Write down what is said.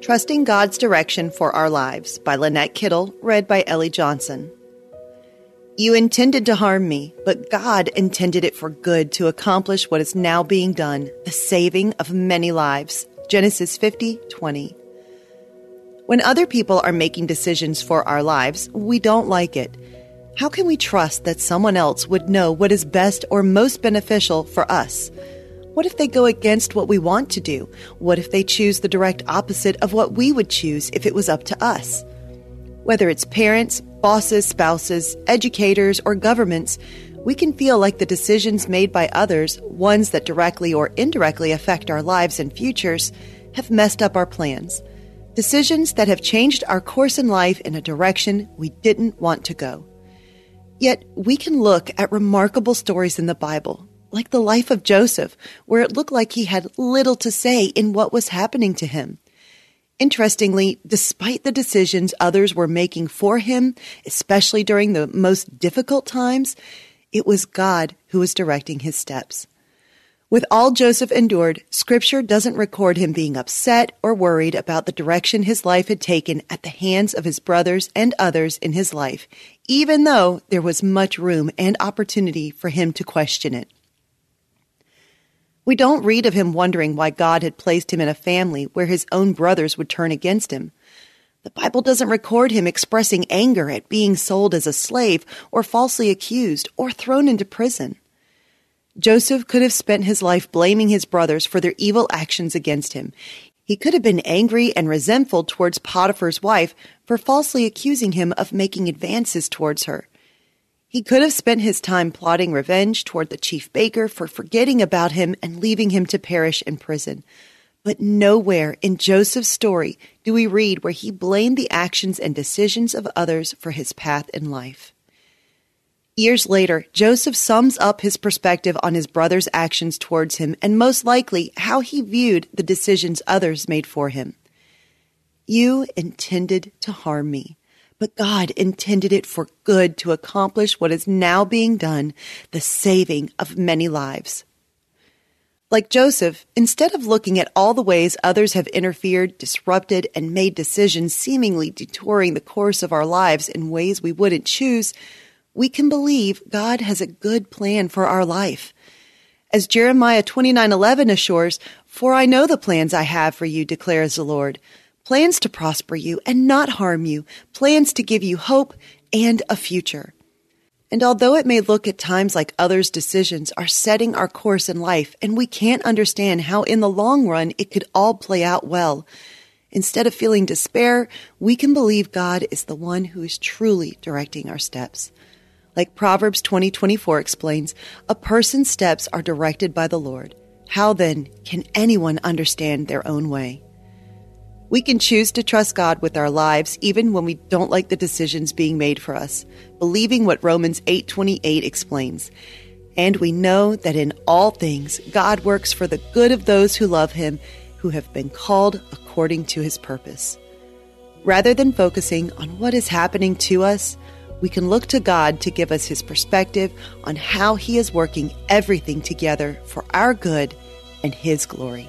Trusting God's Direction for Our Lives by Lynette Kittle, read by Ellie Johnson. You intended to harm me, but God intended it for good to accomplish what is now being done, the saving of many lives. Genesis 50 20. When other people are making decisions for our lives, we don't like it. How can we trust that someone else would know what is best or most beneficial for us? What if they go against what we want to do? What if they choose the direct opposite of what we would choose if it was up to us? Whether it's parents, bosses, spouses, educators, or governments, we can feel like the decisions made by others, ones that directly or indirectly affect our lives and futures, have messed up our plans. Decisions that have changed our course in life in a direction we didn't want to go. Yet we can look at remarkable stories in the Bible like the life of Joseph, where it looked like he had little to say in what was happening to him. Interestingly, despite the decisions others were making for him, especially during the most difficult times, it was God who was directing his steps. With all Joseph endured, Scripture doesn't record him being upset or worried about the direction his life had taken at the hands of his brothers and others in his life, even though there was much room and opportunity for him to question it. We don't read of him wondering why God had placed him in a family where his own brothers would turn against him. The Bible doesn't record him expressing anger at being sold as a slave or falsely accused or thrown into prison. Joseph could have spent his life blaming his brothers for their evil actions against him. He could have been angry and resentful towards Potiphar's wife for falsely accusing him of making advances towards her. He could have spent his time plotting revenge toward the chief baker for forgetting about him and leaving him to perish in prison. But nowhere in Joseph's story do we read where he blamed the actions and decisions of others for his path in life. Years later, Joseph sums up his perspective on his brother's actions towards him and most likely how he viewed the decisions others made for him. You intended to harm me but God intended it for good to accomplish what is now being done, the saving of many lives. Like Joseph, instead of looking at all the ways others have interfered, disrupted, and made decisions seemingly detouring the course of our lives in ways we wouldn't choose, we can believe God has a good plan for our life. As Jeremiah 29:11 assures, "For I know the plans I have for you," declares the Lord, plans to prosper you and not harm you, plans to give you hope and a future. And although it may look at times like others' decisions are setting our course in life, and we can't understand how in the long run it could all play out well, instead of feeling despair, we can believe God is the one who is truly directing our steps. Like Proverbs 20:24 explains, a person's steps are directed by the Lord. How then can anyone understand their own way? We can choose to trust God with our lives even when we don't like the decisions being made for us, believing what Romans 8:28 explains. And we know that in all things God works for the good of those who love him, who have been called according to his purpose. Rather than focusing on what is happening to us, we can look to God to give us his perspective on how he is working everything together for our good and his glory.